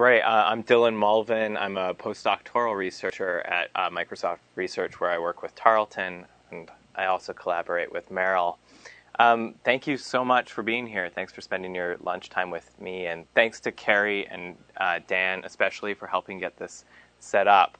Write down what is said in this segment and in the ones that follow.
Right. Uh, I'm Dylan Mulvin. I'm a postdoctoral researcher at uh, Microsoft Research, where I work with Tarleton, and I also collaborate with Merrill. Um, thank you so much for being here. Thanks for spending your lunchtime with me, and thanks to Carrie and uh, Dan, especially for helping get this set up.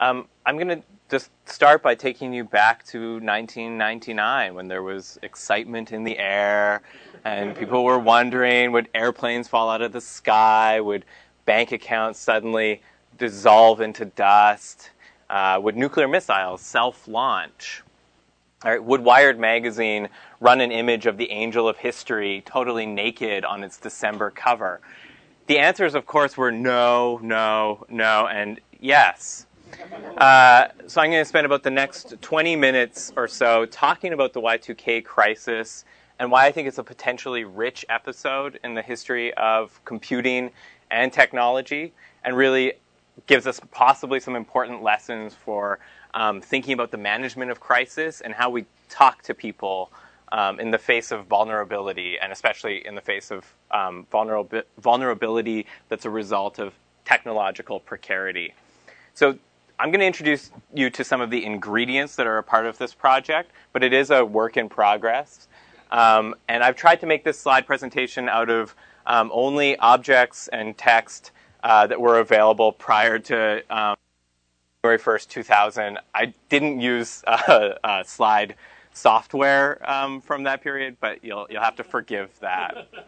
Um, I'm going to just start by taking you back to 1999 when there was excitement in the air and people were wondering would airplanes fall out of the sky? Would bank accounts suddenly dissolve into dust? Uh, would nuclear missiles self launch? Right, would Wired magazine run an image of the angel of history totally naked on its December cover? The answers, of course, were no, no, no, and yes. Uh, so I'm going to spend about the next 20 minutes or so talking about the Y2K crisis and why I think it's a potentially rich episode in the history of computing and technology, and really gives us possibly some important lessons for um, thinking about the management of crisis and how we talk to people um, in the face of vulnerability, and especially in the face of um, vulnerability that's a result of technological precarity. So I'm going to introduce you to some of the ingredients that are a part of this project, but it is a work in progress. Um, and I've tried to make this slide presentation out of um, only objects and text uh, that were available prior to um, January 1st, 2000. I didn't use uh, uh, slide software um, from that period, but you'll, you'll have to forgive that.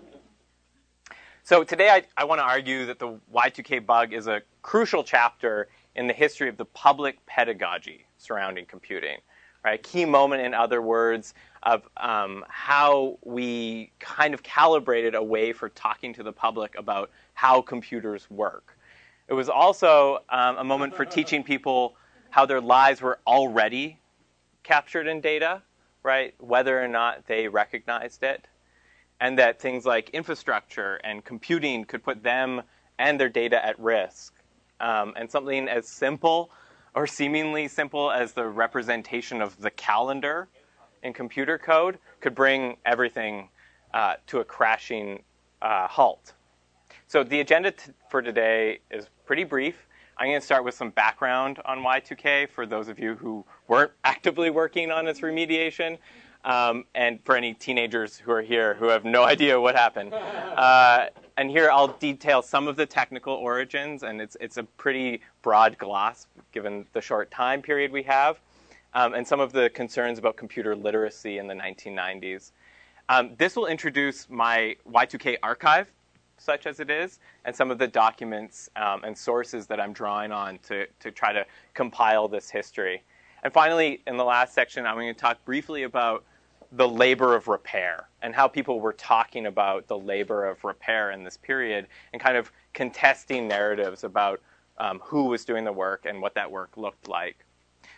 So today I, I want to argue that the Y2K bug is a crucial chapter in the history of the public pedagogy surrounding computing. Right? A key moment, in other words, of um, how we kind of calibrated a way for talking to the public about how computers work. It was also um, a moment for teaching people how their lives were already captured in data, right? Whether or not they recognized it. And that things like infrastructure and computing could put them and their data at risk. Um, and something as simple or seemingly simple as the representation of the calendar in computer code could bring everything uh, to a crashing uh, halt. So the agenda t- for today is pretty brief. I'm going to start with some background on Y2K for those of you who weren't actively working on its remediation, um, and for any teenagers who are here who have no idea what happened. Uh, and here I'll detail some of the technical origins, and it's it's a pretty broad gloss given the short time period we have um, and some of the concerns about computer literacy in the 1990s. Um, this will introduce my Y2K archive, such as it is, and some of the documents um, and sources that I'm drawing on to, to try to compile this history. And finally, in the last section, I'm going to talk briefly about the labor of repair and how people were talking about the labor of repair in this period and kind of contesting narratives about um, who was doing the work and what that work looked like.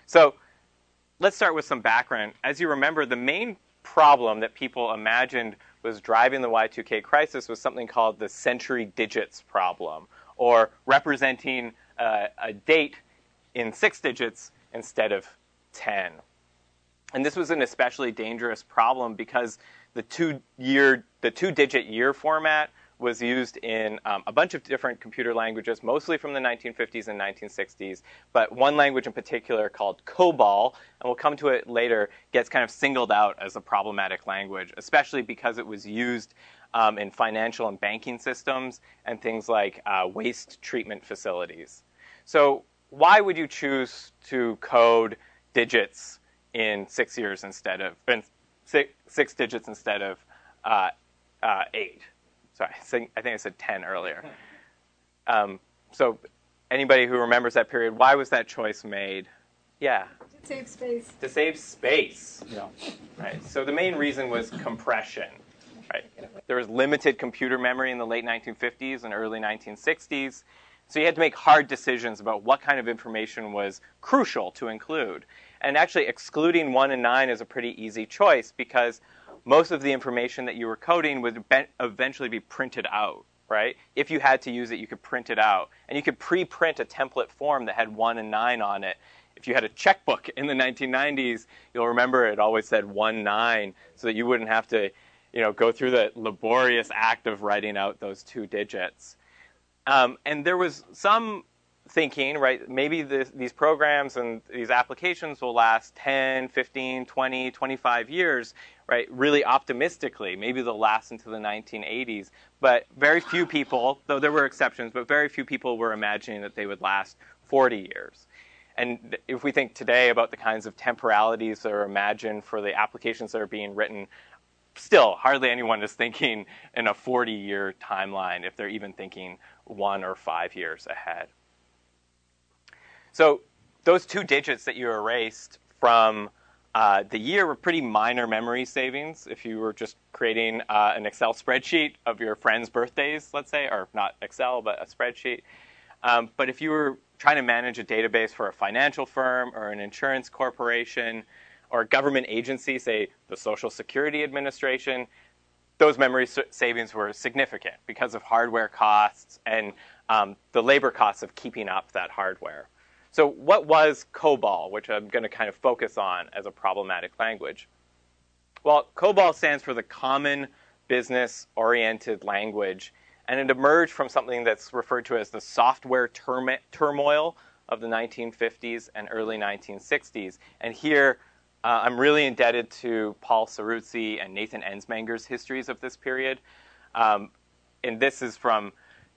So let's start with some background. As you remember, the main problem that people imagined was driving the Y2K crisis was something called the century digits problem, or representing uh, a date in six digits instead of 10. And this was an especially dangerous problem because the two year, the two digit year format was used in um, a bunch of different computer languages, mostly from the 1950s and 1960s, but one language in particular called COBOL, and we'll come to it later, gets kind of singled out as a problematic language, especially because it was used um, in financial and banking systems and things like uh, waste treatment facilities. So, why would you choose to code digits in six years instead of in six, six digits instead of uh, uh, eight? Sorry, I think I said 10 earlier. Um, so, anybody who remembers that period, why was that choice made? Yeah. To save space. To save space. Yeah. Right. So the main reason was compression. Right. There was limited computer memory in the late 1950s and early 1960s. So you had to make hard decisions about what kind of information was crucial to include. And actually, excluding 1 and 9 is a pretty easy choice because most of the information that you were coding would eventually be printed out, right? If you had to use it, you could print it out. And you could pre print a template form that had 1 and 9 on it. If you had a checkbook in the 1990s, you'll remember it always said 1 9 so that you wouldn't have to you know, go through the laborious act of writing out those two digits. Um, and there was some thinking, right, maybe this, these programs and these applications will last 10, 15, 20, 25 years, right, really optimistically. Maybe they'll last into the 1980s. But very few people, though there were exceptions, but very few people were imagining that they would last 40 years. And if we think today about the kinds of temporalities that are imagined for the applications that are being written, still hardly anyone is thinking in a 40 year timeline if they're even thinking one or five years ahead. So those two digits that you erased from uh, the year were pretty minor memory savings if you were just creating uh, an Excel spreadsheet of your friends' birthdays, let's say, or not Excel, but a spreadsheet. Um, but if you were trying to manage a database for a financial firm or an insurance corporation or a government agency, say the Social Security Administration, those memory savings were significant because of hardware costs and um, the labor costs of keeping up that hardware. So, what was COBOL, which I'm going to kind of focus on as a problematic language? Well, COBOL stands for the Common Business Oriented Language, and it emerged from something that's referred to as the software turmoil of the 1950s and early 1960s. And here, uh, I'm really indebted to Paul Ceruzzi and Nathan Ensmenger's histories of this period. Um, and this is from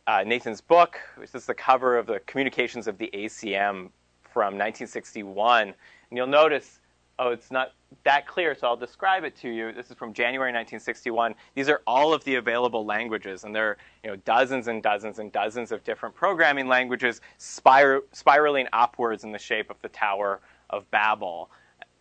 uh, Nathan's book, which is the cover of the Communications of the ACM from 1961. And you'll notice, oh, it's not that clear, so I'll describe it to you. This is from January 1961. These are all of the available languages, and there are you know, dozens and dozens and dozens of different programming languages spir- spiraling upwards in the shape of the Tower of Babel.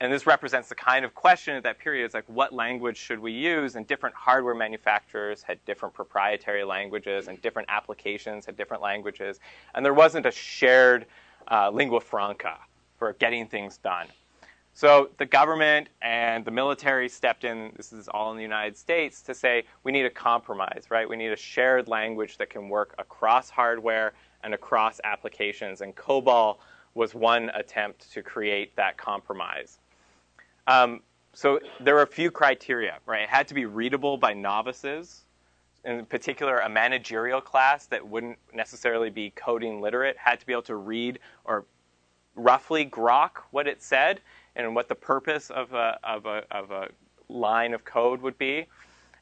And this represents the kind of question at that period is like, what language should we use? And different hardware manufacturers had different proprietary languages, and different applications had different languages. And there wasn't a shared uh, lingua franca for getting things done. So the government and the military stepped in, this is all in the United States, to say we need a compromise, right? We need a shared language that can work across hardware and across applications. And COBOL was one attempt to create that compromise. Um, so there were a few criteria, right? It had to be readable by novices, in particular, a managerial class that wouldn't necessarily be coding literate had to be able to read or roughly grok what it said and what the purpose of a, of a, of a line of code would be.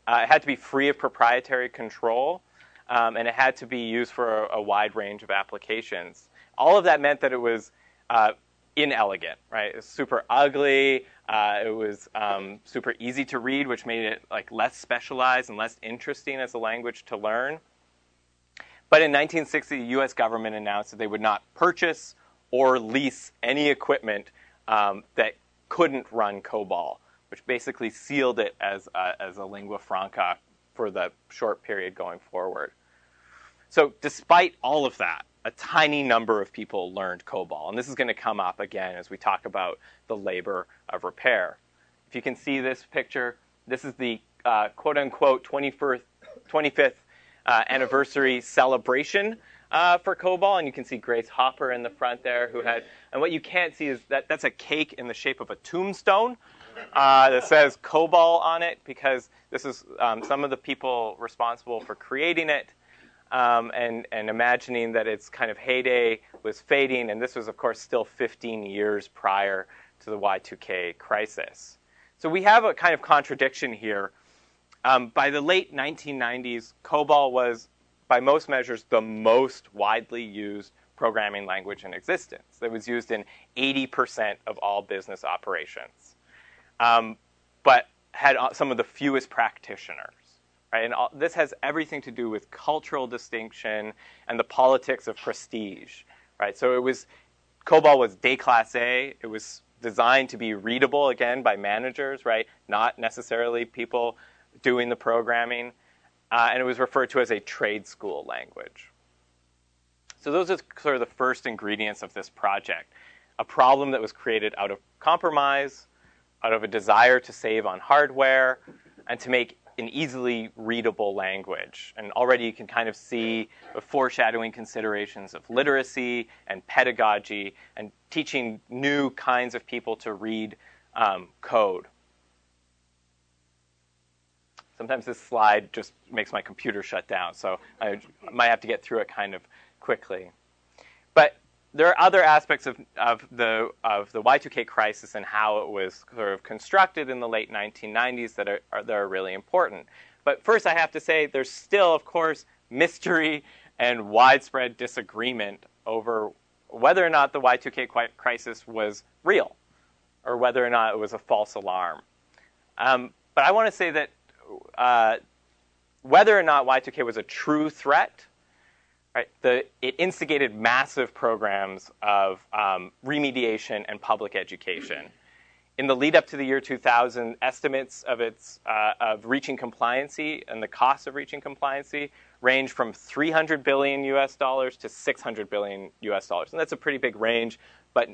Uh, it had to be free of proprietary control, um, and it had to be used for a, a, wide range of applications. All of that meant that it was uh, inelegant, right? It super ugly. Uh, it was um, super easy to read, which made it like less specialized and less interesting as a language to learn. But in 1960, the U.S. government announced that they would not purchase or lease any equipment um, that couldn't run COBOL, which basically sealed it as a, as a lingua franca for the short period going forward. So, despite all of that, a tiny number of people learned COBOL. And this is going to come up again as we talk about the labor of repair. If you can see this picture, this is the uh, quote unquote 21st, 25th uh, anniversary celebration uh, for COBOL. And you can see Grace Hopper in the front there who had, and what you can't see is that that's a cake in the shape of a tombstone. Uh, that says COBOL on it because this is um, some of the people responsible for creating it and, and imagining that its kind of heyday was fading, and this was, of course, still 15 years prior to the Y2K crisis. So we have a kind of contradiction here. Um, by the late 1990s, COBOL was, by most measures, the most widely used programming language in existence. It was used in 80% of all business operations, um, but had uh, some of the fewest practitioners. Right? And all, this has everything to do with cultural distinction and the politics of prestige. Right? So it was COBOL was day class A. It was designed to be readable again by managers, right? Not necessarily people doing the programming. Uh, and it was referred to as a trade school language. So those are sort of the first ingredients of this project. A problem that was created out of compromise, out of a desire to save on hardware, and to make an easily readable language. And already you can kind of see the foreshadowing considerations of literacy and pedagogy and teaching new kinds of people to read um, code. Sometimes this slide just makes my computer shut down, so I might have to get through it kind of quickly. But there are other aspects of, of, the, of the Y2K crisis and how it was sort of constructed in the late 1990s that are, are, that are really important. But first, I have to say there's still, of course, mystery and widespread disagreement over whether or not the Y2K crisis was real or whether or not it was a false alarm. Um, but I want to say that uh, whether or not Y2K was a true threat, right, the, it instigated massive programs of um, remediation and public education. In the lead up to the year 2000, estimates of its uh, of reaching compliancy and the cost of reaching compliancy range from 300 billion US dollars to 600 billion US dollars, and that's a pretty big range. But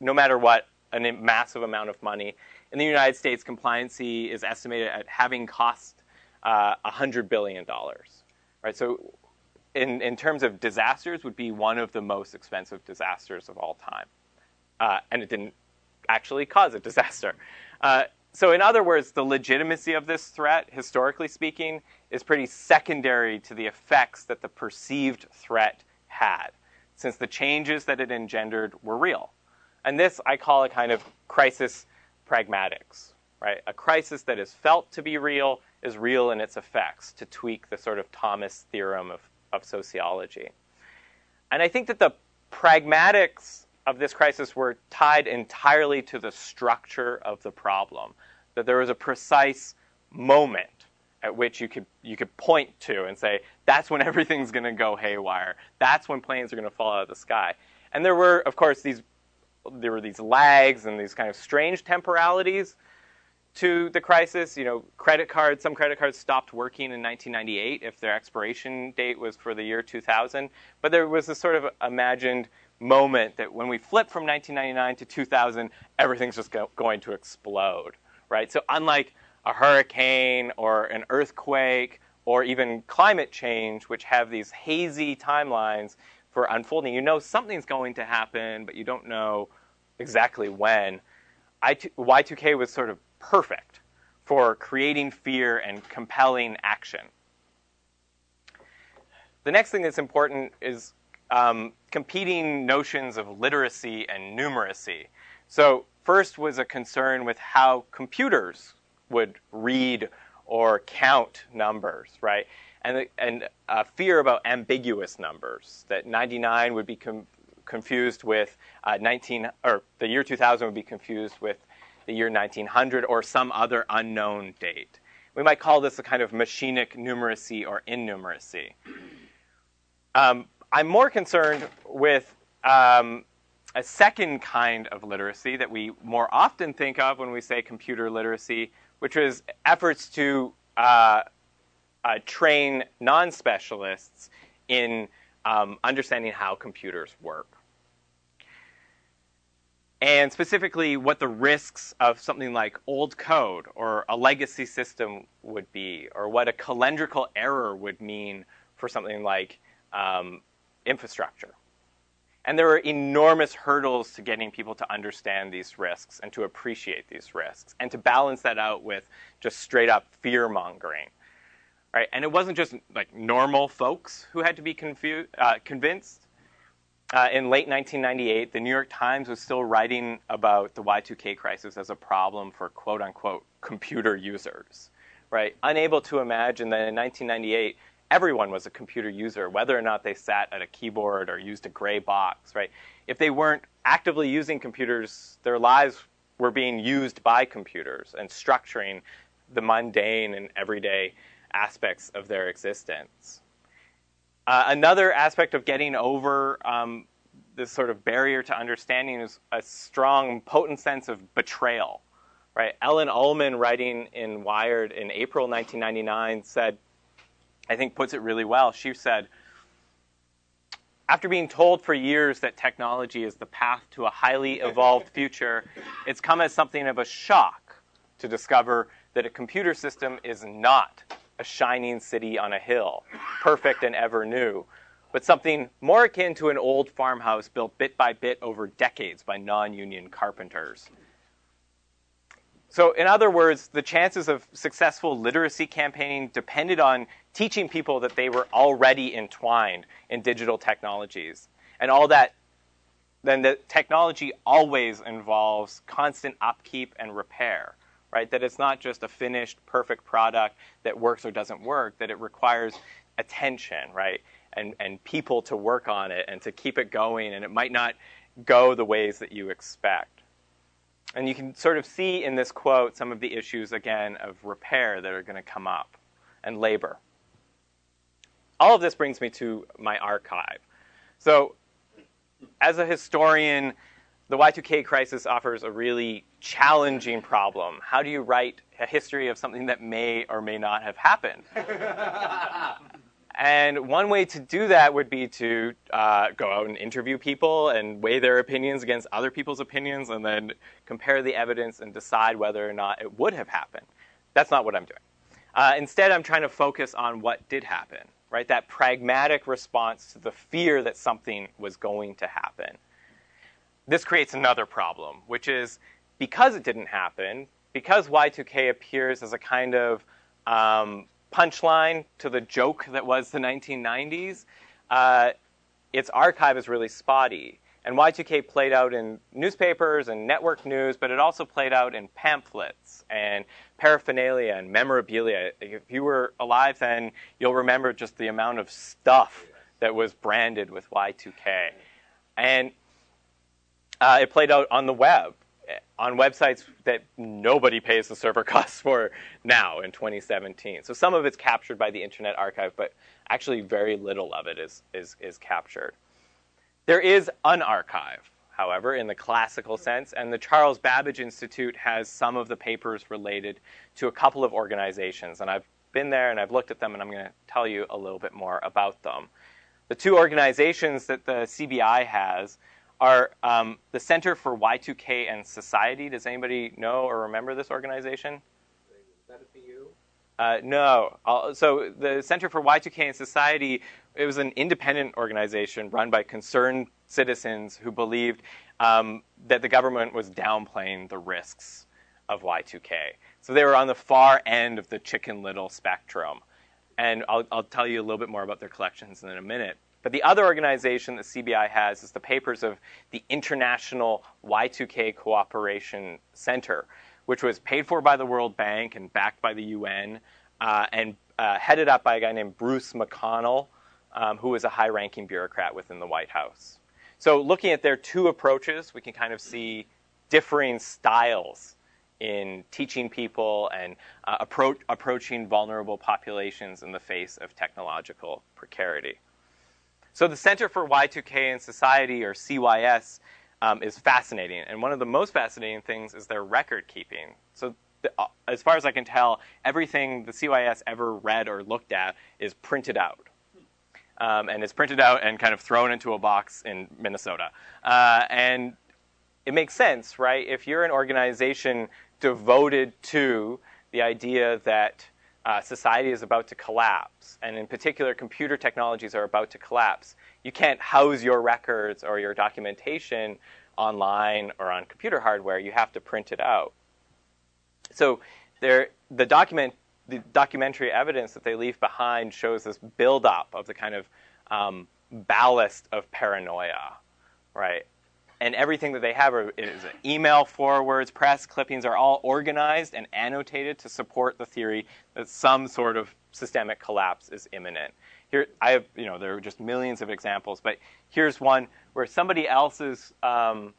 no matter what, a massive amount of money. In the United States, compliancy is estimated at having cost uh, $100 billion. Right? So in, in terms of disasters, would be one of the most expensive disasters of all time. Uh, and it didn't actually cause a disaster. Uh, so in other words, the legitimacy of this threat, historically speaking, is pretty secondary to the effects that the perceived threat had, since the changes that it engendered were real. And this I call a kind of crisis pragmatics, right? A crisis that is felt to be real is real in its effects, to tweak the sort of Thomas theorem of, of sociology. And I think that the pragmatics of this crisis were tied entirely to the structure of the problem, that there was a precise moment at which you could you could point to and say that's when everything's going to go haywire. That's when planes are going to fall out of the sky. And there were, of course, these there were these lags and these kind of strange temporalities to the crisis. You know, credit cards, some credit cards stopped working in 1998 if their expiration date was for the year 2000. But there was this sort of imagined moment that when we flip from 1999 to 2000, everything's just go- going to explode, right? So unlike a hurricane or an earthquake or even climate change, which have these hazy timelines, for unfolding. You know something's going to happen, but you don't know exactly when. Y2K was sort of perfect for creating fear and compelling action. The next thing that's important is um, competing notions of literacy and numeracy. So, first was a concern with how computers would read or count numbers, right? and, and a fear about ambiguous numbers, that 99 would be com- confused with uh, 19, or the year 2000 would be confused with the year 1900 or some other unknown date. We might call this a kind of machinic numeracy or innumeracy. Um, I'm more concerned with um, a second kind of literacy that we more often think of when we say computer literacy, which is efforts to uh, uh, train non specialists in um, understanding how computers work. And specifically, what the risks of something like old code or a legacy system would be, or what a calendrical error would mean for something like um, infrastructure. And there are enormous hurdles to getting people to understand these risks and to appreciate these risks, and to balance that out with just straight up fear mongering right? And it wasn't just like normal folks who had to be confused, uh, convinced. Uh, in late 1998, the New York Times was still writing about the Y2K crisis as a problem for quote unquote computer users, right? Unable to imagine that in 1998, everyone was a computer user, whether or not they sat at a keyboard or used a gray box, right? If they weren't actively using computers, their lives were being used by computers and structuring the mundane and everyday aspects of their existence. Uh, another aspect of getting over um, this sort of barrier to understanding is a strong, potent sense of betrayal. Right? Ellen Ullman, writing in Wired in April 1999, said, I think puts it really well. She said, after being told for years that technology is the path to a highly evolved future, it's come as something of a shock to discover that a computer system is not a shining city on a hill, perfect and ever new, but something more akin to an old farmhouse built bit by bit over decades by non union carpenters. So, in other words, the chances of successful literacy campaigning depended on teaching people that they were already entwined in digital technologies. And all that, then the technology always involves constant upkeep and repair, right? That it's not just a finished, perfect product that works or doesn't work, that it requires attention, right? And, and people to work on it and to keep it going, and it might not go the ways that you expect. And you can sort of see in this quote some of the issues, again, of repair that are going to come up and labor. All of this brings me to my archive. So, as a historian, the Y2K crisis offers a really challenging problem. How do you write a history of something that may or may not have happened? And one way to do that would be to uh, go out and interview people and weigh their opinions against other people's opinions and then compare the evidence and decide whether or not it would have happened. That's not what I'm doing. Uh, instead, I'm trying to focus on what did happen, right? That pragmatic response to the fear that something was going to happen. This creates another problem, which is because it didn't happen, because Y2K appears as a kind of um, punchline to the joke that was the 1990s, uh, its archive is really spotty. And Y2K played out in newspapers and network news, but it also played out in pamphlets and paraphernalia and memorabilia. If you were alive then, you'll remember just the amount of stuff that was branded with Y2K. And uh, it played out on the web on websites that nobody pays the server costs for now in 2017. So some of it's captured by the Internet Archive, but actually very little of it is, is, is captured. There is an archive, however, in the classical sense, and the Charles Babbage Institute has some of the papers related to a couple of organizations. And I've been there and I've looked at them, and I'm going to tell you a little bit more about them. The two organizations that the CBI has are um, the Center for Y2K and Society. Does anybody know or remember this organization? Is that a PU? Uh, no. so the Center for Y2K and Society, it was an independent organization run by concerned citizens who believed um, that the government was downplaying the risks of Y2K. So they were on the far end of the Chicken Little spectrum. And I'll, I'll tell you a little bit more about their collections in a minute. But the other organization that CBI has is the papers of the International Y2K Cooperation Center, which was paid for by the World Bank and backed by the UN, uh, and uh, headed up by a guy named Bruce McConnell, um, who was a high ranking bureaucrat within the White House. So, looking at their two approaches, we can kind of see differing styles in teaching people and uh, appro- approaching vulnerable populations in the face of technological precarity. So the Center for Y2K and Society, or CYS, um, is fascinating. And one of the most fascinating things is their record keeping. So the, uh, as far as I can tell, everything the CYS ever read or looked at is printed out. Um, and is printed out and kind of thrown into a box in Minnesota. Uh, and it makes sense, right? If you're an organization devoted to the idea that uh, society is about to collapse, and in particular, computer technologies are about to collapse, you can't house your records or your documentation online or on computer hardware. You have to print it out. So there, the document, the documentary evidence that they leave behind shows this buildup of the kind of um, ballast of paranoia, right? And everything that they have are, is email forwards, press clippings are all organized and annotated to support the theory that some sort of systemic collapse is imminent. Here, I have, you know, there are just millions of examples, but here's one where somebody else's um,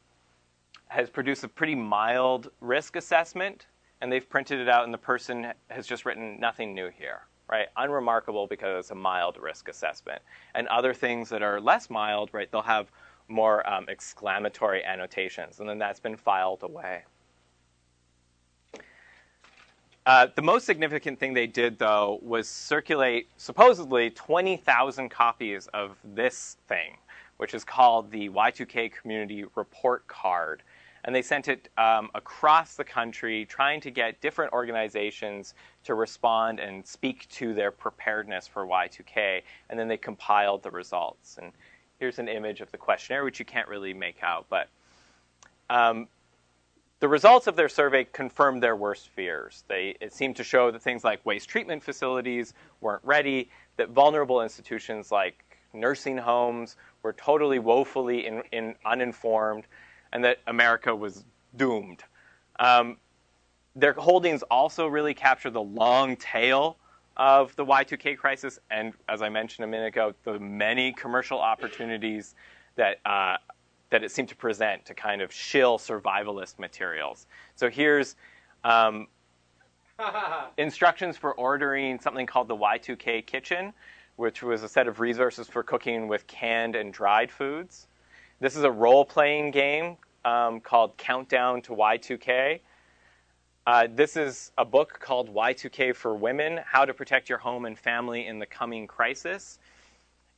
has produced a pretty mild risk assessment, and they've printed it out, and the person has just written nothing new here, right? Unremarkable because it's a mild risk assessment. And other things that are less mild, right? They'll have more um, exclamatory annotations, and then that's been filed away. Uh, the most significant thing they did, though, was circulate supposedly 20,000 copies of this thing, which is called the Y2K Community Report Card. And they sent it um, across the country, trying to get different organizations to respond and speak to their preparedness for Y2K. And then they compiled the results. And here's an image of the questionnaire, which you can't really make out, but um, the results of their survey confirmed their worst fears. They, it seemed to show that things like waste treatment facilities weren't ready, that vulnerable institutions like nursing homes were totally woefully in, in uninformed, and that America was doomed. Um, their holdings also really capture the long tail of the Y2K crisis, and as I mentioned a minute ago, the many commercial opportunities that uh, that it seemed to present to kind of shill survivalist materials. So here's um, instructions for ordering something called the Y2K kitchen, which was a set of resources for cooking with canned and dried foods. This is a role playing game um, called Countdown to Y2K. Uh, this is a book called Y2K for Women How to Protect Your Home and Family in the Coming Crisis.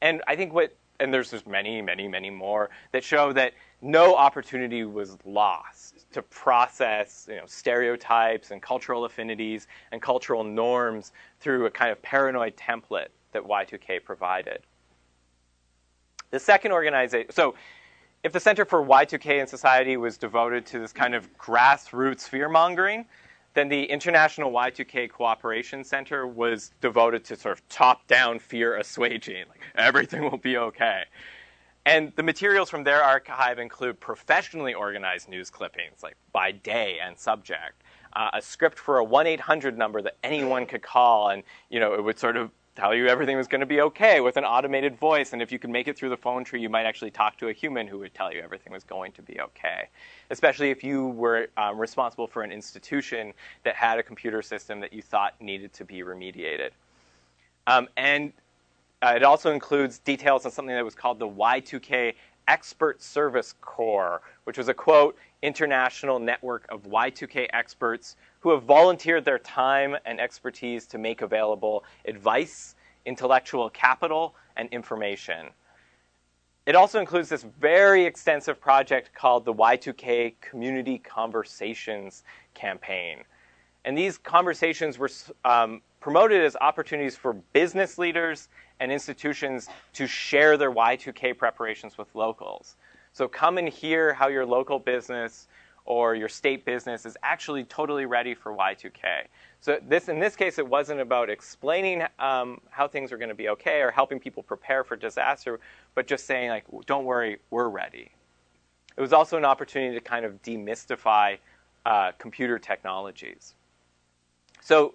And I think what and there's just many, many, many more that show that no opportunity was lost to process you know, stereotypes and cultural affinities and cultural norms through a kind of paranoid template that Y2K provided. The second organization, so if the Center for Y2K in Society was devoted to this kind of grassroots fear mongering, then the International Y2K Cooperation Center was devoted to sort of top down fear assuaging, like everything will be okay. And the materials from their archive include professionally organized news clippings, like by day and subject, uh, a script for a 1 800 number that anyone could call, and you know, it would sort of tell you everything was going to be okay with an automated voice. And if you could make it through the phone tree, you might actually talk to a human who would tell you everything was going to be okay. Especially if you were um, responsible for an institution that had a computer system that you thought needed to be remediated. Um, and uh, it also includes details on something that was called the Y2K Expert Service Corps, which was a quote, international network of Y2K experts who have volunteered their time and expertise to make available advice, intellectual capital, and information. It also includes this very extensive project called the Y2K Community Conversations Campaign. And these conversations were um, promoted as opportunities for business leaders and institutions to share their Y2K preparations with locals. So come and hear how your local business or your state business is actually totally ready for Y2K. So this, in this case, it wasn't about explaining um, how things are going to be okay or helping people prepare for disaster, but just saying like, don't worry, we're ready. It was also an opportunity to kind of demystify uh, computer technologies. So,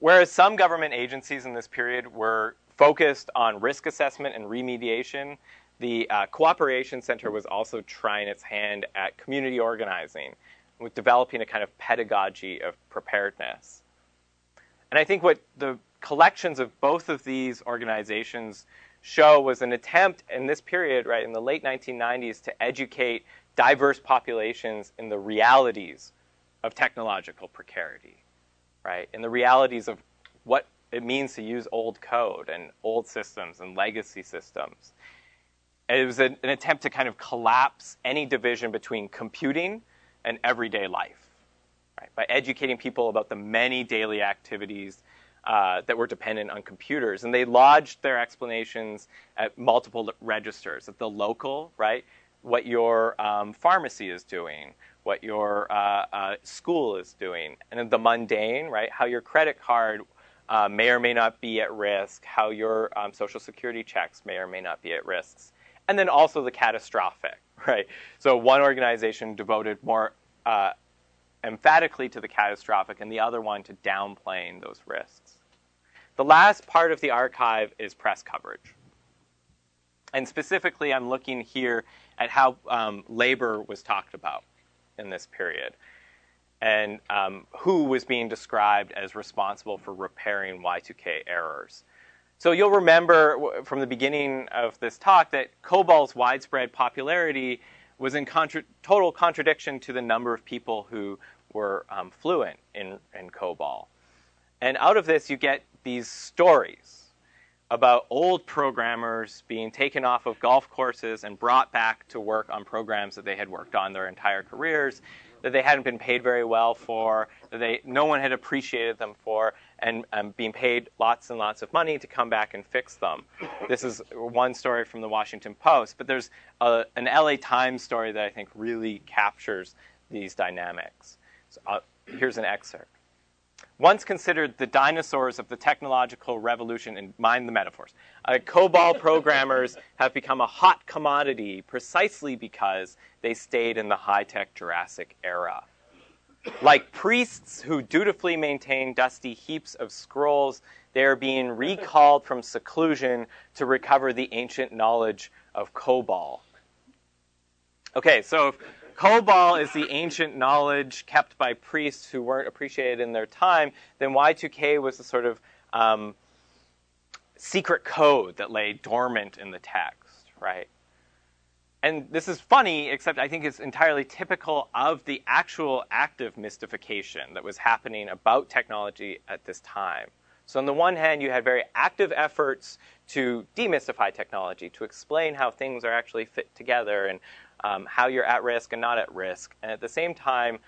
whereas some government agencies in this period were focused on risk assessment and remediation, the uh, Cooperation Center was also trying its hand at community organizing with developing a kind of pedagogy of preparedness. And I think what the collections of both of these organizations show was an attempt in this period, right, in the late 1990s, to educate diverse populations in the realities of technological precarity, right, in the realities of what it means to use old code and old systems and legacy systems it was an, an attempt to kind of collapse any division between computing and everyday life, right? By educating people about the many daily activities uh, that were dependent on computers. And they lodged their explanations at multiple registers at the local, right? What your um, pharmacy is doing, what your uh, uh, school is doing, and the mundane, right? How your credit card uh, may or may not be at risk, how your um, social security checks may or may not be at risks and then also the catastrophic, right? So one organization devoted more uh, emphatically to the catastrophic, and the other one to downplaying those risks. The last part of the archive is press coverage. And specifically, I'm looking here at how um, labor was talked about in this period and um, who was being described as responsible for repairing Y2K errors. So you'll remember from the beginning of this talk that COBOL's widespread popularity was in contra- total contradiction to the number of people who were um, fluent in, in COBOL. And out of this, you get these stories about old programmers being taken off of golf courses and brought back to work on programs that they had worked on their entire careers, that they hadn't been paid very well for, that they, no one had appreciated them for, and um, being paid lots and lots of money to come back and fix them. This is one story from the Washington Post, but there's a, an LA Times story that I think really captures these dynamics. So, uh, here's an excerpt. Once considered the dinosaurs of the technological revolution, and mind the metaphors, uh, COBOL programmers have become a hot commodity precisely because they stayed in the high tech Jurassic era. Like priests who dutifully maintain dusty heaps of scrolls, they are being recalled from seclusion to recover the ancient knowledge of COBOL. Okay, so if COBOL is the ancient knowledge kept by priests who weren't appreciated in their time, then Y2K was the sort of um, secret code that lay dormant in the text, right? And this is funny, except I think it's entirely typical of the actual active mystification that was happening about technology at this time. So, on the one hand, you had very active efforts to demystify technology, to explain how things are actually fit together and um, how you're at risk and not at risk. And at the same time,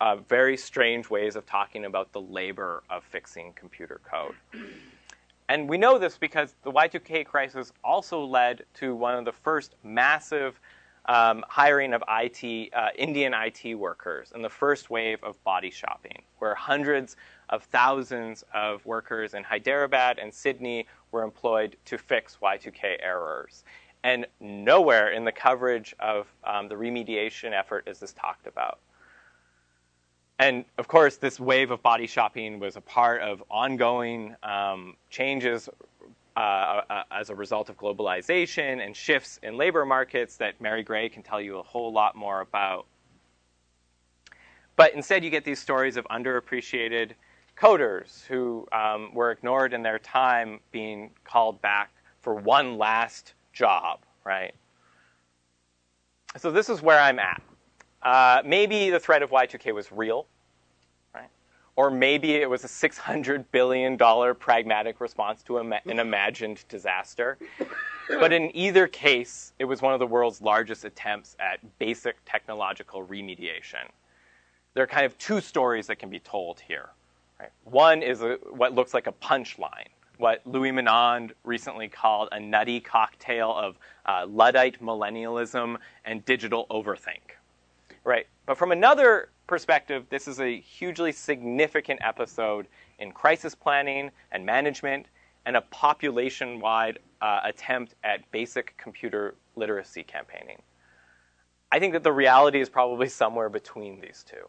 uh, very strange ways of talking about the labor of fixing computer code. And we know this because the Y2K crisis also led to one of the first massive um, hiring of IT, uh, Indian IT workers and the first wave of body shopping, where hundreds of thousands of workers in Hyderabad and Sydney were employed to fix Y2K errors. And nowhere in the coverage of um, the remediation effort is this talked about. And of course, this wave of body shopping was a part of ongoing um, changes uh, uh, as a result of globalization and shifts in labor markets that Mary Gray can tell you a whole lot more about. But instead, you get these stories of underappreciated coders who um, were ignored in their time being called back for one last job, right? So this is where I'm at. Uh, maybe the threat of Y2K was real, right? Or maybe it was a $600 billion pragmatic response to an imagined disaster. But in either case, it was one of the world's largest attempts at basic technological remediation. There are kind of two stories that can be told here. Right? One is a, what looks like a punchline what Louis Menand recently called a nutty cocktail of uh, Luddite millennialism and digital overthink. Right? But from another perspective, this is a hugely significant episode in crisis planning and management and a population wide uh, attempt at basic computer literacy campaigning. I think that the reality is probably somewhere between these two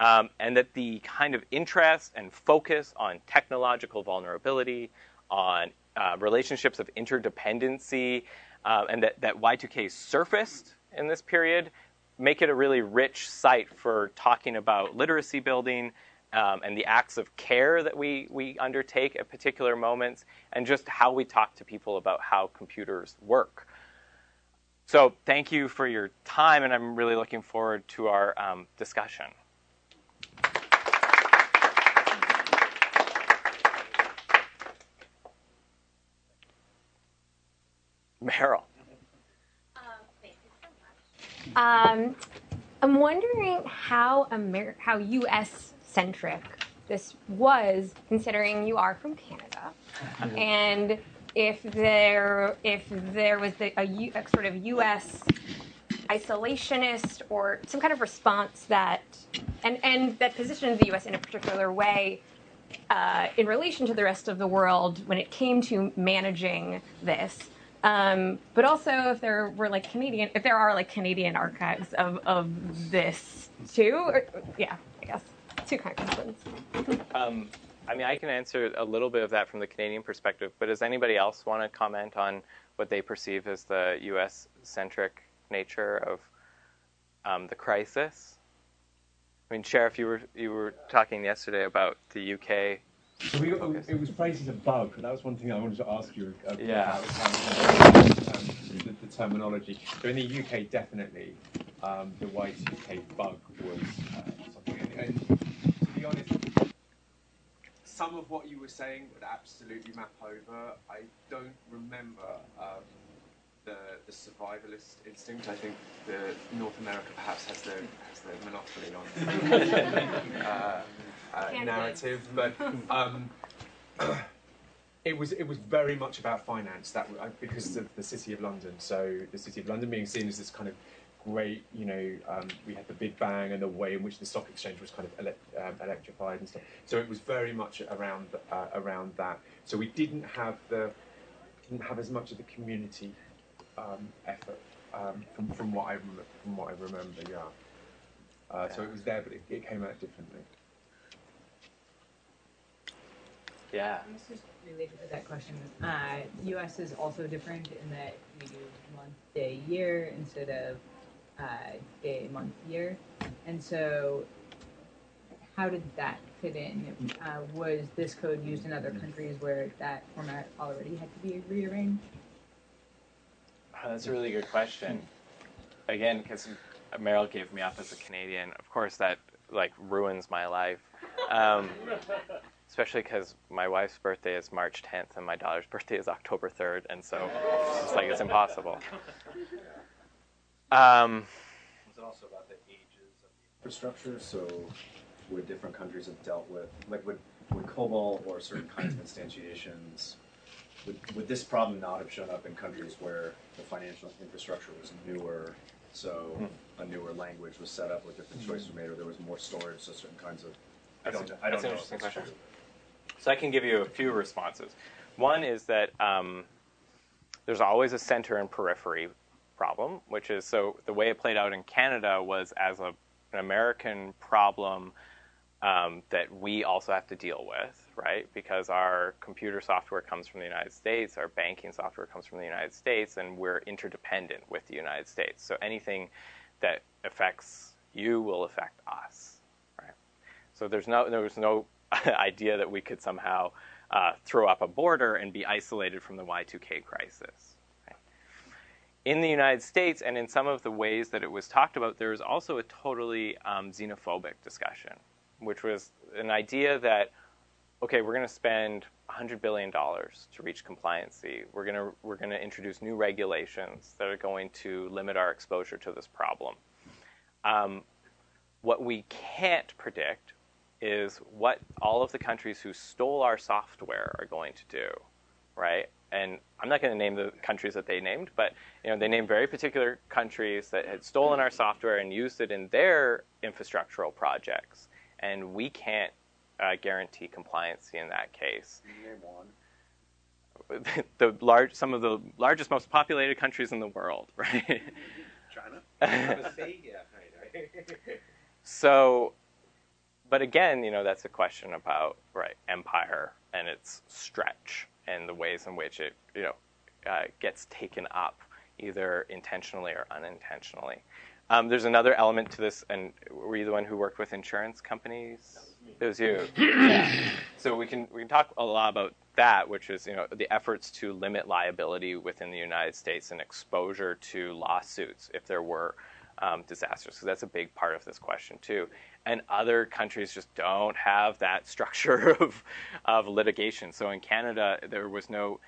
um, and that the kind of interest and focus on technological vulnerability, on uh, relationships of interdependency, uh, and that, that Y2K surfaced in this period make it a really rich site for talking about literacy building um, and the acts of care that we, we undertake at particular moments, and just how we talk to people about how computers work. So, thank you for your time, and I'm really looking forward to our um, discussion. Meryl. Um, I'm wondering how Amer- how U.S. centric this was, considering you are from Canada, and if there if there was the, a, U, a sort of U.S. isolationist or some kind of response that and and that positioned the U.S. in a particular way uh, in relation to the rest of the world when it came to managing this. Um, but also, if there were like Canadian, if there are like Canadian archives of, of this too, or, yeah, I guess two kind of questions. Um, I mean, I can answer a little bit of that from the Canadian perspective, but does anybody else want to comment on what they perceive as the U.S. centric nature of um, the crisis? I mean, Sheriff, you were you were talking yesterday about the UK so we, it was phrased as a bug, but that was one thing I wanted to ask you uh, yeah. about um, the, the, terminology. So in the UK, definitely, um, the Y2K bug was uh, something. And, and, to be honest, some of what you were saying would absolutely map over. I don't remember um, the, the survivalist instinct. I think the North America perhaps has the has the monopoly on. uh, uh, narrative, but um, it was it was very much about finance. That uh, because of the City of London. So the City of London being seen as this kind of great, you know, um, we had the Big Bang and the way in which the stock exchange was kind of ele- um, electrified and stuff. So it was very much around uh, around that. So we didn't have the didn't have as much of the community um, effort um, from, from what I rem- from what I remember. Yeah. Uh, so it was there, but it, it came out differently. Yeah. This is related to that question. Uh, U.S. is also different in that we do month, day, year instead of uh, day, month, year. And so, how did that fit in? Uh, was this code used in other countries where that format already had to be rearranged? Oh, that's a really good question. Again, because Meryl gave me up as a Canadian, of course that like ruins my life. Um, especially because my wife's birthday is March 10th and my daughter's birthday is October 3rd, and so it's like it's impossible. Um, Was it also about the ages of the infrastructure? So, would different countries have dealt with, like, would, would COBOL or certain kinds of instantiations, would, would this problem not have shown up in countries where the financial infrastructure was newer? So, a newer language was set up, or different choices were made, or there was more storage, so certain kinds of. I don't, a- I don't that's an know. if interesting question. So I can give you a few responses. One is that um, there's always a center and periphery problem, which is so the way it played out in Canada was as a, an American problem um, that we also have to deal with, right? Because our computer software comes from the United States, our banking software comes from the United States, and we're interdependent with the United States. So anything that affects you will affect us? So there's no there was no idea that we could somehow uh, throw up a border and be isolated from the Y2K crisis. In the United States, and in some of the ways that it was talked about, there was also a totally um, xenophobic discussion, which was an idea that okay, we're going to spend $100 billion to reach compliancy. We're going to we're going to introduce new regulations that are going to limit our exposure to this problem. Um, what we can't predict is what all of the countries who stole our software are going to do, right? And I'm not going to name the countries that they named, but you know they named very particular countries that had stolen our software and used it in their infrastructural projects, and we can't uh, guarantee compliancy in that case. Name one. the large, some of the largest, most populated countries in the world, right? China? Tennessee? Yeah, right, right. So, but again, you know, that's a question about right empire and its stretch and the ways in which it, you know, uh, gets taken up either intentionally or unintentionally. Um, there's another element to this, and were you the one who worked with insurance companies? It was you. yeah. So we can we can talk a lot about that, which is you know the efforts to limit liability within the United States and exposure to lawsuits if there were um, disasters, because that's a big part of this question too. And other countries just don't have that structure of of litigation. So in Canada, there was no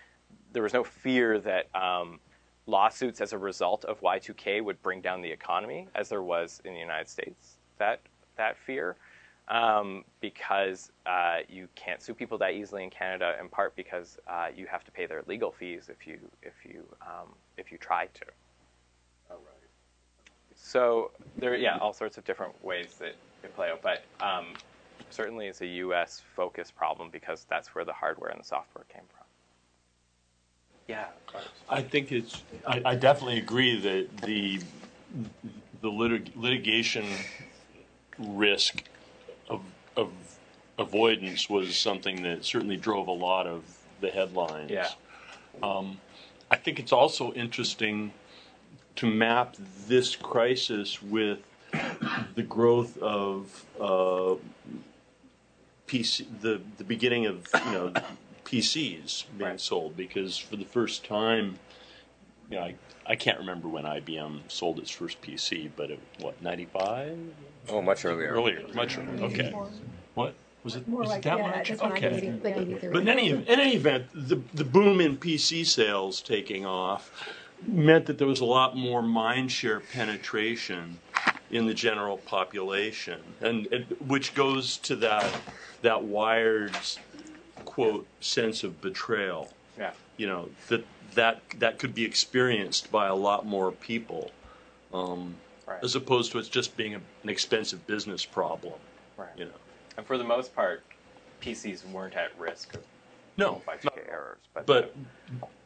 there was no fear that um, lawsuits as a result of Y2K would bring down the economy, as there was in the United States. That that fear, um, because uh, you can't sue people that easily in Canada, in part because uh, you have to pay their legal fees if you if you um, if you try to. Oh, right. So there, yeah, all sorts of different ways that it play out, but um, certainly it's a U.S. focused problem because that's where the hardware and the software came from. Yeah. I think it's, I, I definitely agree that the, the litig- litigation risk of, of avoidance was something that certainly drove a lot of the headlines. Yeah. I think it's also interesting to map this crisis with the growth of uh, PC, the the beginning of you know PCs being Right. sold because for the first time, you know, I, I can't remember when IBM sold its first PC, but it what ninety five? Oh, much earlier. earlier, much earlier. Okay, what was it? More was like it that yeah, much? that's okay. eighty, like. But in any, in any event, the, the boom in PC sales taking off meant that there was a lot more mindshare penetration in the general population, and, which goes to that that wired quote sense of betrayal. Yeah. You know that that that could be experienced by a lot more people. Um, Right. as opposed to it just being a, an expensive business problem. Right. You know, And for the most part, PCs weren't at risk of no, Y2K errors. But, but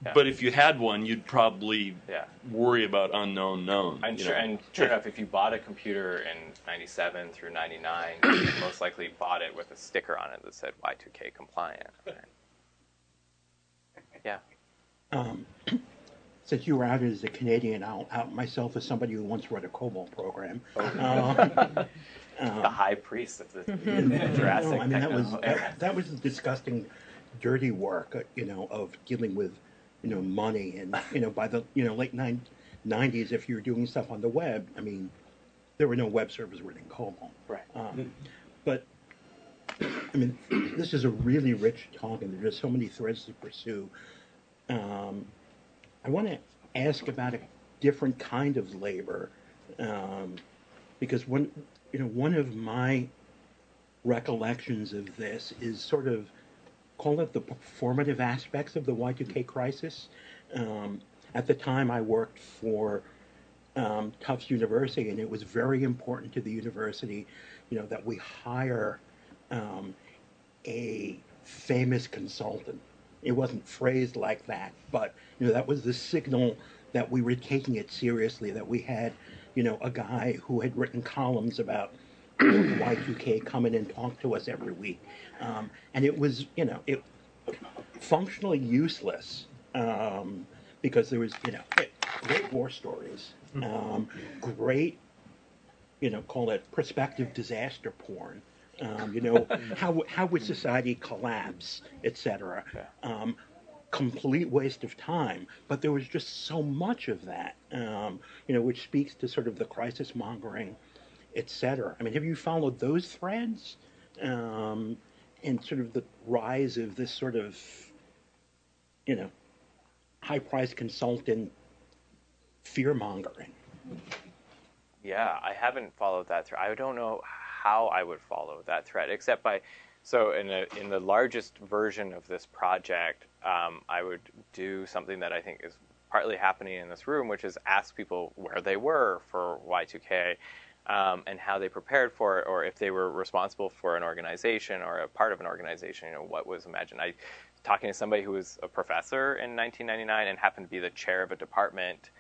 Yeah. but if you had one, you'd probably yeah. worry about unknown known. And you sure, know. and sure enough, if you bought a computer in '97 through '99, you most likely bought it with a sticker on it that said Y2K compliant. Right? Yeah. Um, since you were out as a Canadian, I'll out myself as somebody who once wrote a COBOL program. Um, The high priest of the no, Jurassic I mean that was that, that was disgusting, dirty work. uh, You know, of dealing with, you know, money and you know by the you know late nine, 90s, if you were doing stuff on the web, I mean, there were no web servers written in COBOL. Right. Um, but I mean, this is a really rich talk, and there's just so many threads to pursue. Um, I want to ask about a different kind of labor, um, because one, you know, one of my recollections of this is sort of call it the performative aspects of the Y2K crisis. Um, at the time, I worked for um, Tufts University, and it was very important to the university, you know, that we hire um, a famous consultant. It wasn't phrased like that, but you know that was the signal that we were taking it seriously. That we had, you know, a guy who had written columns about Y2K come in and talk to us every week, um, and it was, you know, it functionally useless um, because there was, you know, great war stories, um, great, you know, call it prospective disaster porn. Um, you know, how how would society collapse, etc. Um, complete waste of time. But there was just so much of that, um, you know, which speaks to sort of the crisis mongering, etc. I mean, have you followed those threads? Um, and sort of the rise of this sort of, you know, high priced consultant fear mongering. Yeah, I haven't followed that thread. I don't know how I would follow that thread, except by so in a, in the largest version of this project, um, I would do something that I think is partly happening in this room, which is ask people where they were for Y2K um, and how they prepared for it, or if they were responsible for an organization or a part of an organization. You know, what was imagined. I talking to somebody who was a professor in 1999 and happened to be the chair of a department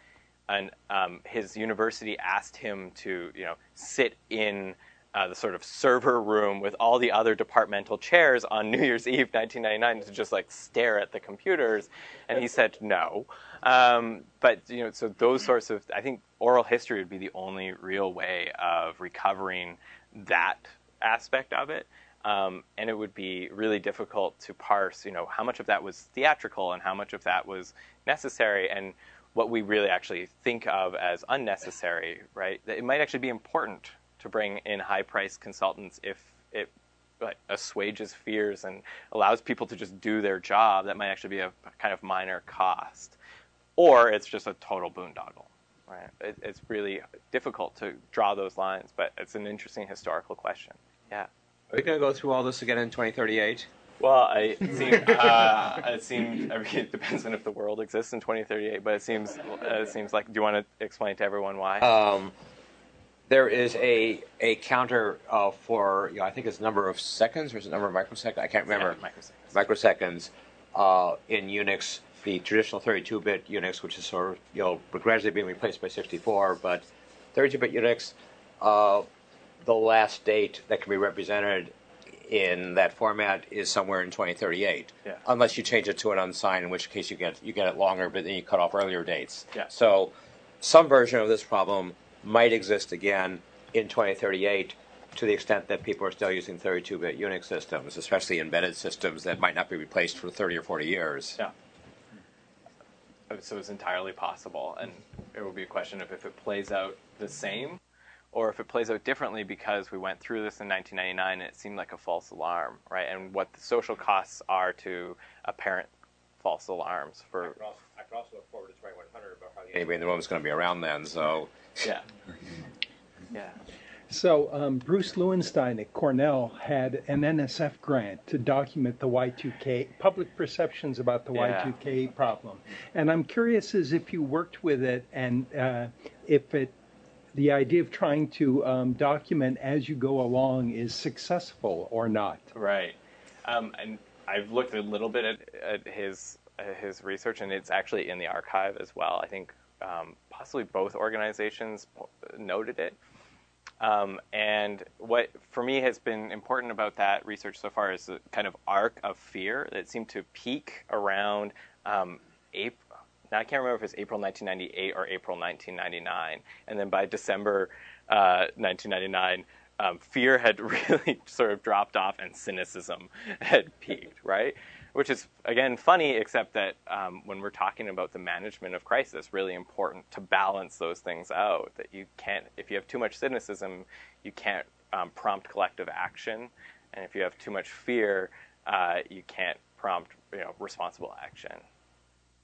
and um, his university asked him to, you know, sit in uh, the sort of server room with all the other departmental chairs on New Year's Eve, 1999, to just like stare at the computers, and he said no. Um, but you know, so those sorts of, I think oral history would be the only real way of recovering that aspect of it. Um, and it would be really difficult to parse, you know, how much of that was theatrical and how much of that was necessary, and what we really actually think of as unnecessary, right? It might actually be important to bring in high-priced consultants if it like, assuages fears and allows people to just do their job. That might actually be a kind of minor cost, or it's just a total boondoggle, right? It, it's really difficult to draw those lines, but it's an interesting historical question. Yeah. Are we going to go through all this again in 2038? Well, I, it seems uh, it seems I mean, it depends on if the world exists in 2038, but it seems uh, it seems like. Do you want to explain to everyone why? Um, there is a a counter uh, for you know, I think it's number of seconds or is it number of microseconds? I can't remember. Yeah, microseconds. Microseconds uh, in Unix, the traditional 32-bit Unix, which is sort of you know gradually being replaced by 64, but 32-bit Unix, uh, the last date that can be represented in that format is somewhere in 2038. Yeah. Unless you change it to an unsigned, in which case you get you get it longer, but then you cut off earlier dates. Yeah. So some version of this problem might exist again in 2038 to the extent that people are still using 32-bit Unix systems, especially embedded systems that might not be replaced for 30 or 40 years. Yeah. So it's entirely possible, and it will be a question of if it plays out the same, or if it plays out differently because we went through this in 1999 and it seemed like a false alarm, right? And what the social costs are to apparent false alarms for I could also look forward to 2100, but hardly anybody in the room is going to be around then. So yeah, yeah. So um, Bruce Lewenstein at Cornell had an NSF grant to document the Y2K public perceptions about the Yeah. Y2K problem, and I'm curious as if you worked with it and uh, if it the idea of trying to um, document as you go along is successful or not. Right. Um, and I've looked a little bit at, at his at his research, and it's actually in the archive as well. I think um, possibly both organizations noted it. Um, and what for me has been important about that research so far is the kind of arc of fear that seemed to peak around um, April. Now I can't remember if it's April 1998 or April 1999, and then by December uh, 1999, um, fear had really sort of dropped off and cynicism had peaked, right? Which is again funny, except that um, when we're talking about the management of crisis, really important to balance those things out. That you can't, if you have too much cynicism, you can't um, prompt collective action, and if you have too much fear, uh, you can't prompt you know responsible action.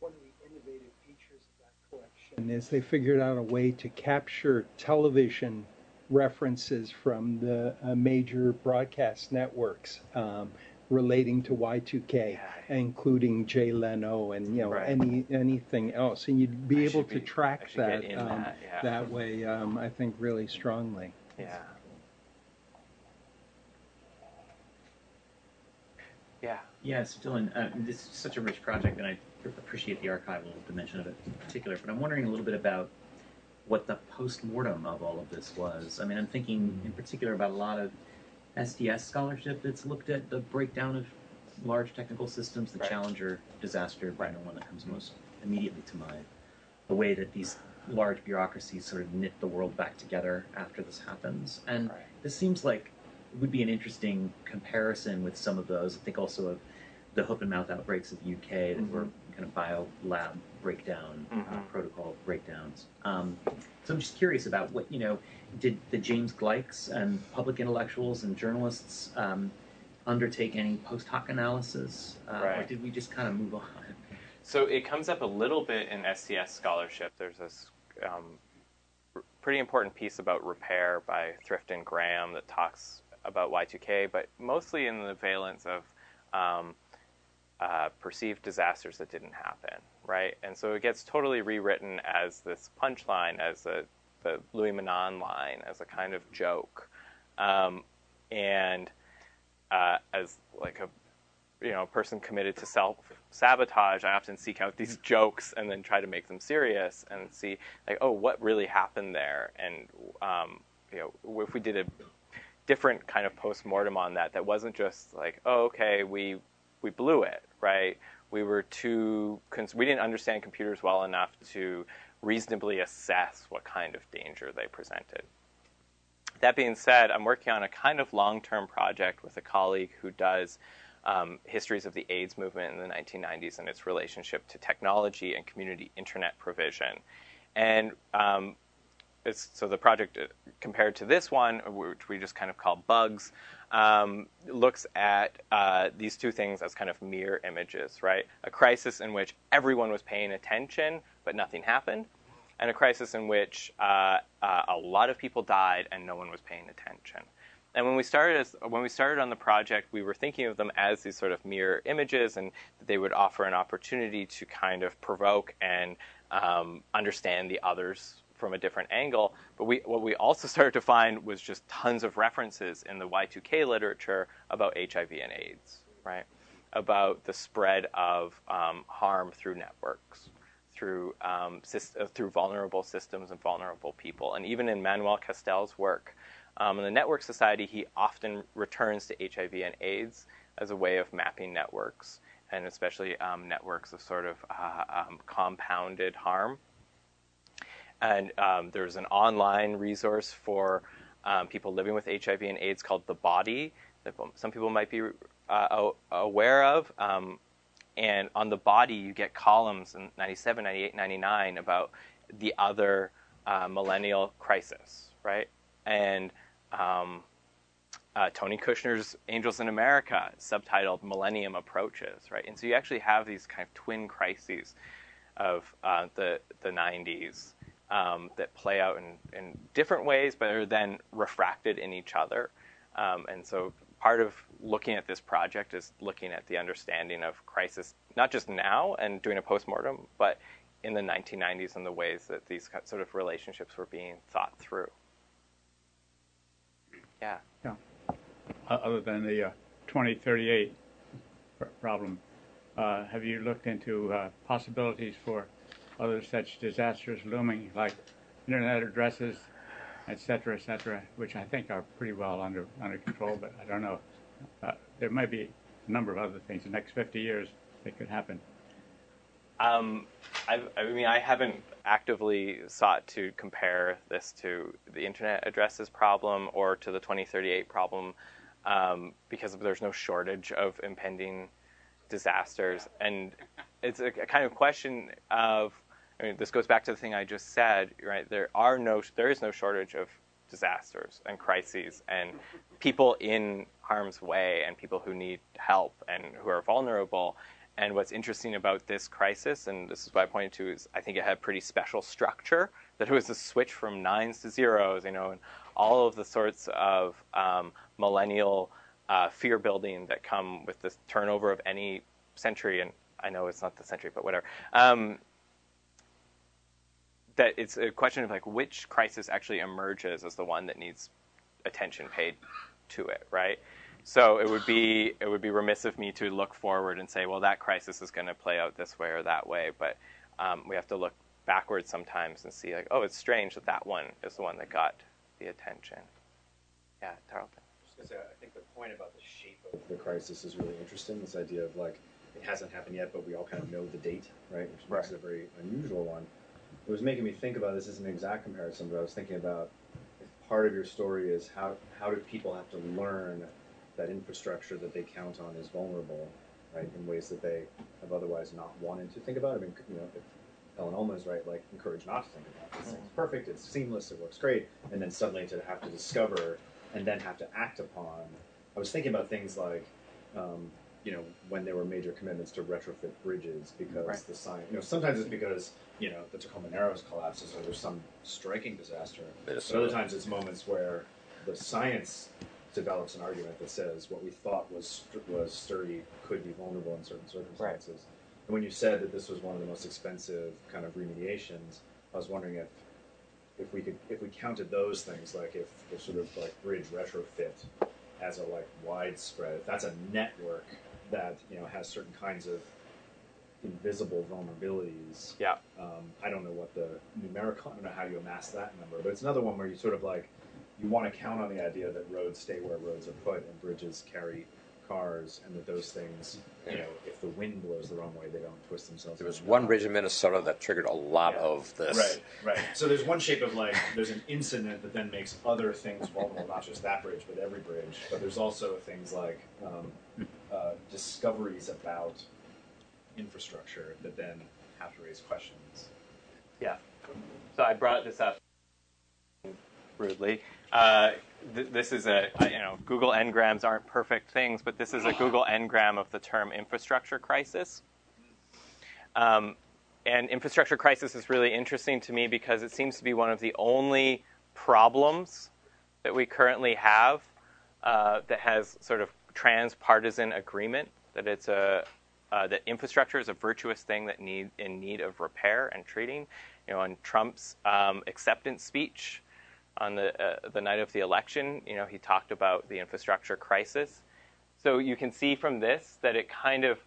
One of the innovative features of that collection is they figured out a way to capture television references from the uh, major broadcast networks. Um, relating to Y2K, including Jay Leno and you know right. any anything else, and you'd be I able to be, track that um, that, yeah. that, way. Um, I think really strongly. Yeah. Yeah. Yes, Dylan. Uh, this is such a rich project, and I appreciate the archival dimension of it in particular. But I'm wondering a little bit about what the post mortem of all of this was. I mean, I'm thinking in particular about a lot of STS scholarship that's looked at the breakdown of large technical systems, the right. Challenger disaster being the one that comes most immediately to mind. The way that these large bureaucracies sort of knit the world back together after this happens. And right. this seems like it would be an interesting comparison with some of those. I think also of the hoof and mouth outbreaks of the UK that mm-hmm. were kind of bio lab breakdown, uh, mm-hmm. uh, protocol breakdowns. Um, so I'm just curious about what, you know, did the James Gleick's and public intellectuals and journalists um, undertake any post hoc analysis? Uh, right. Or did we just kind of move on? So it comes up a little bit in STS scholarship. There's this um, pretty important piece about repair by Thrift and Graham that talks about Y2K, but mostly in the valence of um, uh, perceived disasters that didn't happen, right? And so it gets totally rewritten as this punchline, as a the Louis Menand line as a kind of joke, um, and uh, as like a you know a person committed to self sabotage, I often seek out these jokes and then try to make them serious and see like oh what really happened there, and um, you know if we did a different kind of post mortem on that that wasn't just like oh okay we we blew it right? We were too we didn't understand computers well enough to reasonably assess what kind of danger they presented. That being said, I'm working on a kind of long term project with a colleague who does um, histories of the AIDS movement in the 1990s and its relationship to technology and community internet provision. And um, so the project uh, compared to this one, which we just kind of call bugs, um, looks at uh, these two things as kind of mirror images, right? A crisis in which everyone was paying attention, but nothing happened, and a crisis in which uh, uh, a lot of people died and no one was paying attention. And when we started as, when we started on the project, we were thinking of them as these sort of mirror images, and they would offer an opportunity to kind of provoke and um, understand the others from a different angle. But we, what we also started to find was just tons of references in the Y2K literature about HIV and AIDS, right? About the spread of um, harm through networks through um, uh, through vulnerable systems and vulnerable people. And even in Manuel Castells' work um, in the Network Society, he often returns to HIV and AIDS as a way of mapping networks, and especially um, networks of sort of uh, um, compounded harm. And um, there's an online resource for um, people living with HIV and AIDS called The Body that some people might be uh, aware of. Um, and on the body you get columns in 97 98 99 about the other uh, millennial crisis right and um, uh, tony kushner's angels in america subtitled millennium approaches right and so you actually have these kind of twin crises of uh, the, the 90s um, that play out in, in different ways but are then refracted in each other um, and so part of looking at this project is looking at the understanding of crisis, not just now and doing a postmortem, but in the 1990s and the ways that these sort of relationships were being thought through. Yeah. Yeah. Other than the uh, 2038 problem, uh, have you looked into uh, possibilities for other such disasters looming, like internet addresses, et cetera, et cetera, which I think are pretty well under under control, but I don't know. Uh, there might be a number of other things in the next 50 years that could happen. Um, i mean, I haven't actively sought to compare this to the internet addresses problem or to the 2038 problem um, because there's no shortage of impending disasters, and it's a, a, kind of question of. I mean, this goes back to the thing I just said, right? There are no, there is no shortage of disasters and crises and people in harm's way and people who need help and who are vulnerable. And what's interesting about this crisis, and this is what I pointed to, is I think it had pretty special structure. That it was a switch from nines to zeros, you know, and all of the sorts of um, millennial uh, fear building that come with the turnover of any century. And I know it's not the century, but whatever. Um, that it's a question of like which crisis actually emerges as the one that needs attention paid to it, right? So it would be it would be remiss of me to look forward and say, well, that crisis is going to play out this way or that way. But um, we have to look backwards sometimes and see, like, oh, it's strange that that one is the one that got the attention. Yeah, Tarleton. Say, I think the point about the shape of the crisis is really interesting. This idea of like it hasn't happened yet, but we all kind of know the date, right? Which makes right. it a very unusual one. It was making me think about this as an exact comparison, but I was thinking about if part of your story is how how do people have to learn that infrastructure that they count on is vulnerable, right, in ways that they have otherwise not wanted to think about. I mean, you know, if Ellen Ullman is right, like encourage not to think about this thing's perfect, it's seamless, it works great, and then suddenly to have to discover and then have to act upon. I was thinking about things like, um, you know, when there were major commitments to retrofit bridges because right. the sign, you know, sometimes it's because you know the Tacoma Narrows collapses or there's some striking disaster. But other times it's moments where the science develops an argument that says what we thought was was sturdy could be vulnerable in certain circumstances. Right. And when you said that this was one of the most expensive kind of remediations, I was wondering if if we could if we counted those things, like if the sort of like bridge retrofit as a like widespread, if that's a network that you know has certain kinds of invisible vulnerabilities. Yeah. Um, I don't know what the numerical. I don't know how you amass that number, but it's another one where you sort of like you want to count on the idea that roads stay where roads are put and bridges carry cars, and that those things, you know, if the wind blows the wrong way, they don't twist themselves. There was one bridge in Minnesota that triggered a lot yeah. of this. Right, right. So there's one shape of like there's an incident that then makes other things vulnerable, not just that bridge, but every bridge. But there's also things like um, uh, discoveries about infrastructure that then have to raise questions. Yeah. So I brought this up rudely. Uh, th- this is a, you know, Google Ngrams aren't perfect things, but this is a Google Ngram of the term infrastructure crisis. Um, and infrastructure crisis is really interesting to me because it seems to be one of the only problems that we currently have uh, that has sort of transpartisan agreement that it's a uh, that infrastructure is a virtuous thing that need in need of repair and treating. You know, in Trump's um, acceptance speech, on the uh, the night of the election, you know, he talked about the infrastructure crisis. So you can see from this that it kind of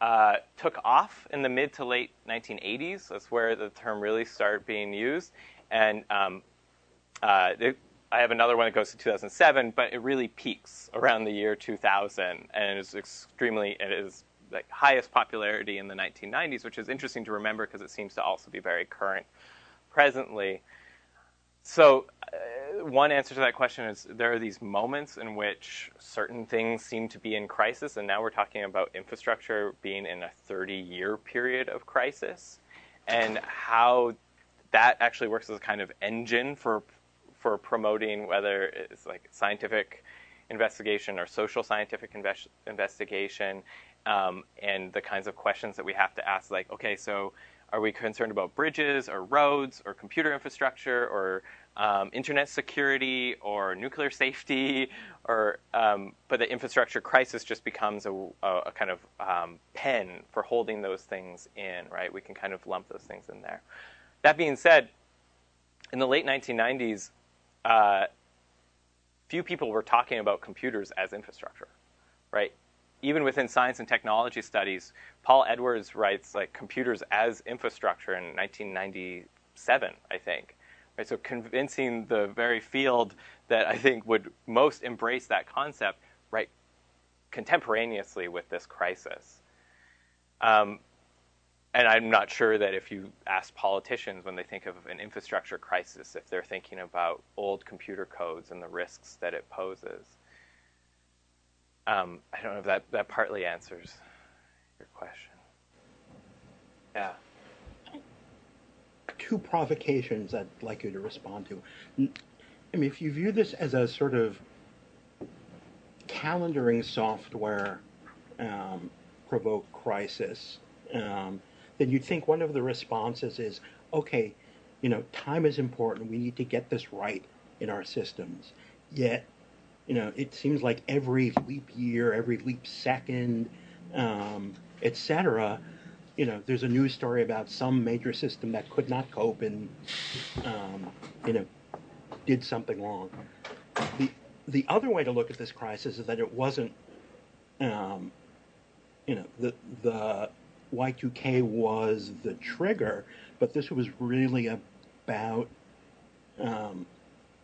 uh, took off in the mid to late 1980s. That's where the term really started being used. And um, uh, I have another one that goes to 2007, but it really peaks around the year 2000, and it's extremely it is like highest popularity in the 1990s, which is interesting to remember because it seems to also be very current presently. So, uh, one answer to that question is there are these moments in which certain things seem to be in crisis, and now we're talking about infrastructure being in a 30 year period of crisis, and how that actually works as a kind of engine for for promoting whether it's like scientific investigation or social scientific investigation, um, and the kinds of questions that we have to ask, like, okay, so Are we concerned about bridges or roads or computer infrastructure or um, internet security or nuclear safety? Or um, but the infrastructure crisis just becomes a, a, a kind of um, pen for holding those things in, right? We can kind of lump those things in there. That being said, in the late 1990s, uh, few people were talking about computers as infrastructure, right? Even within science and technology studies, Paul Edwards writes like computers as infrastructure in 1997, I think. Right, so convincing the very field that I think would most embrace that concept, right, contemporaneously with this crisis. Um, and I'm not sure that if you ask politicians when they think of an infrastructure crisis, if they're thinking about old computer codes and the risks that it poses. Um, I don't know if that, that partly answers your question. Yeah. Two provocations I'd like you to respond to. I mean, if you view this as a sort of calendaring software um, provoked crisis, um, then you'd think one of the responses is, okay, you know, time is important. We need to get this right in our systems. Yet, you know, it seems like every leap year, every leap second, um, etc., you know, there's a news story about some major system that could not cope and, um, you know, did something wrong. The the other way to look at this crisis is that it wasn't, um, you know, the the Y2K was the trigger, but this was really about um,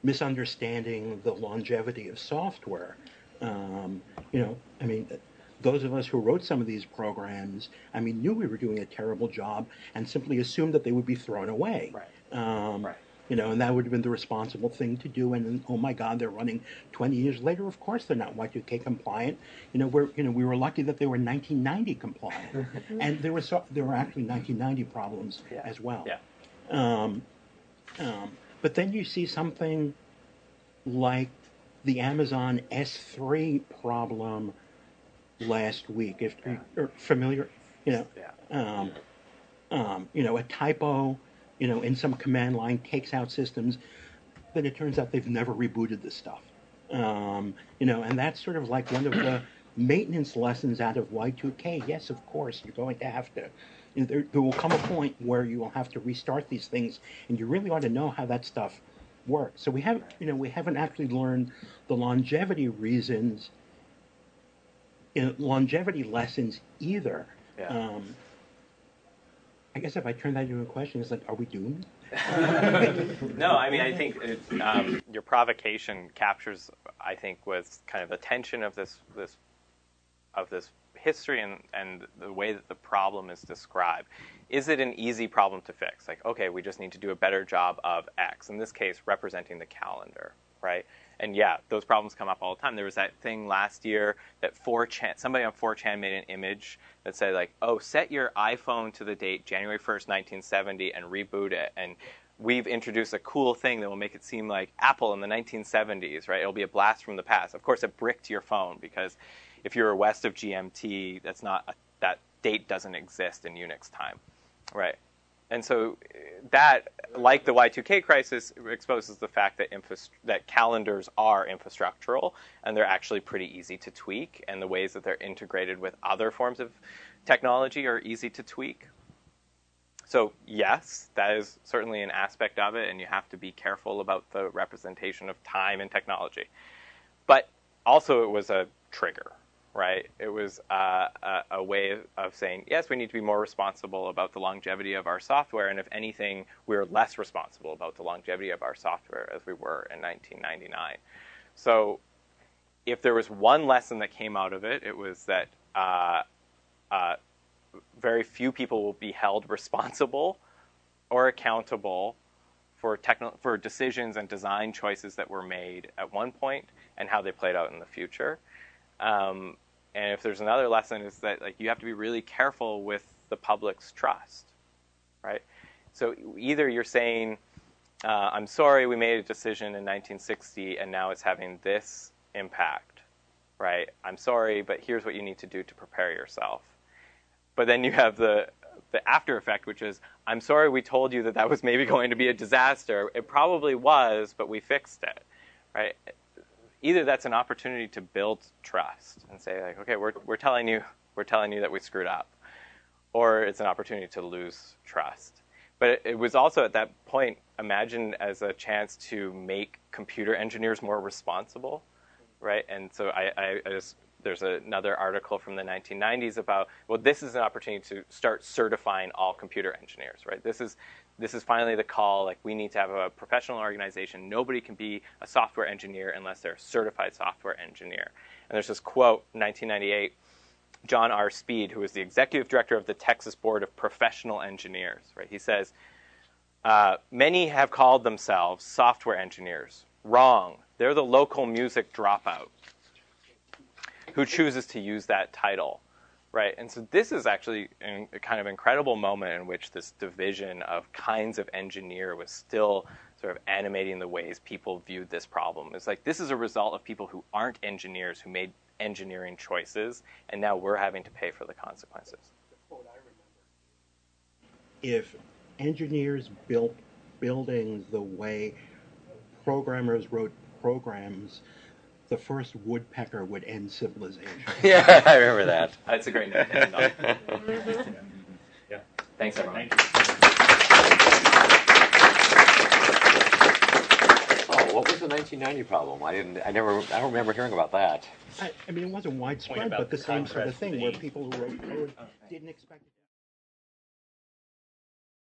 misunderstanding the longevity of software. Um, you know, I mean, those of us who wrote some of these programs, I mean, knew we were doing a terrible job and simply assumed that they would be thrown away. Right. Um, right. You know, and that would have been the responsible thing to do. And oh my God, they're running 20 years later. Of course, they're not Y2K compliant. You know, we're you know we were lucky that they were 1990 compliant, and there were so, there were actually 1990 problems Yeah. as well. Yeah. Um, um, but then you see something like the Amazon S3 problem last week. If you're familiar, you know, Yeah. um, um, you know, a typo, you know, in some command line takes out systems, but it turns out they've never rebooted this stuff. Um, you know, and that's sort of like one of the maintenance lessons out of Y2K. Yes, of course, you're going to have to. You know, there, there will come a point where you will have to restart these things, and you really ought to know how that stuff works. So we have, you know, we haven't actually learned the longevity reasons, you know, longevity lessons either. Yeah. Um, I guess if I turn that into a question, it's like, are we doomed? no, I mean, I think um, your provocation captures, I think, was kind of the tension of this this of this history and and the way that the problem is described. Is it an easy problem to fix? Like, okay, we just need to do a better job of X. In this case, representing the calendar, right? And yeah, those problems come up all the time. There was that thing last year that 4chan, somebody on 4chan made an image that said like, "Oh, set your iPhone to the date January 1st, 1970 and reboot it." And we've introduced a cool thing that will make it seem like Apple in the 1970s, right? It'll be a blast from the past. Of course, it bricked your phone because if you're west of GMT, that's not a, that date doesn't exist in Unix time, right? And so that, like the Y2K crisis, exposes the fact that that calendars are infrastructural and they're actually pretty easy to tweak, and the ways that they're integrated with other forms of technology are easy to tweak. So yes, that is certainly an aspect of it, and you have to be careful about the representation of time and technology. But also, it was a trigger, right? It was uh, a, a way of saying, yes, we need to be more responsible about the longevity of our software, and if anything, we're less responsible about the longevity of our software as we were in 1999. So, if there was one lesson that came out of it, it was that uh, uh, very few people will be held responsible or accountable for techno- for decisions and design choices that were made at one point and how they played out in the future. Um, and if there's another lesson, is that like you have to be really careful with the public's trust, right? So either you're saying, uh, "I'm sorry, we made a decision in 1960, and now it's having this impact," right? I'm sorry, but here's what you need to do to prepare yourself. But then you have the the after effect, which is, I'm sorry we told you that that was maybe going to be a disaster. It probably was, but we fixed it, right? Either that's an opportunity to build trust and say like, okay, we're we're telling you we're telling you that we screwed up, or it's an opportunity to lose trust. But it, it was also at that point imagined as a chance to make computer engineers more responsible, right? And so I, I, I just there's another article from the 1990s about well this is an opportunity to start certifying all computer engineers right this is this is finally the call like we need to have a professional organization. Nobody can be a software engineer unless they're a certified software engineer. And there's this quote 1998 john r. Speed who is the executive director of the texas board of professional engineers right? He says uh, many have called themselves software engineers. Wrong. They're the local music dropout who chooses to use that title, right? And so this is actually a kind of incredible moment in which this division of kinds of engineer was still sort of animating the ways people viewed this problem. It's like this is a result of people who aren't engineers who made engineering choices, and now we're having to pay for the consequences. If engineers built buildings the way programmers wrote programs, the first woodpecker would end civilization. yeah, I remember that. That's a great note. yeah. Thanks, everyone. Thank Oh, what was the 1990 problem? I didn't. I never. I don't remember hearing about that. I, I mean, it wasn't widespread, but the the same sort of contrast thing where people who wrote code didn't expect it.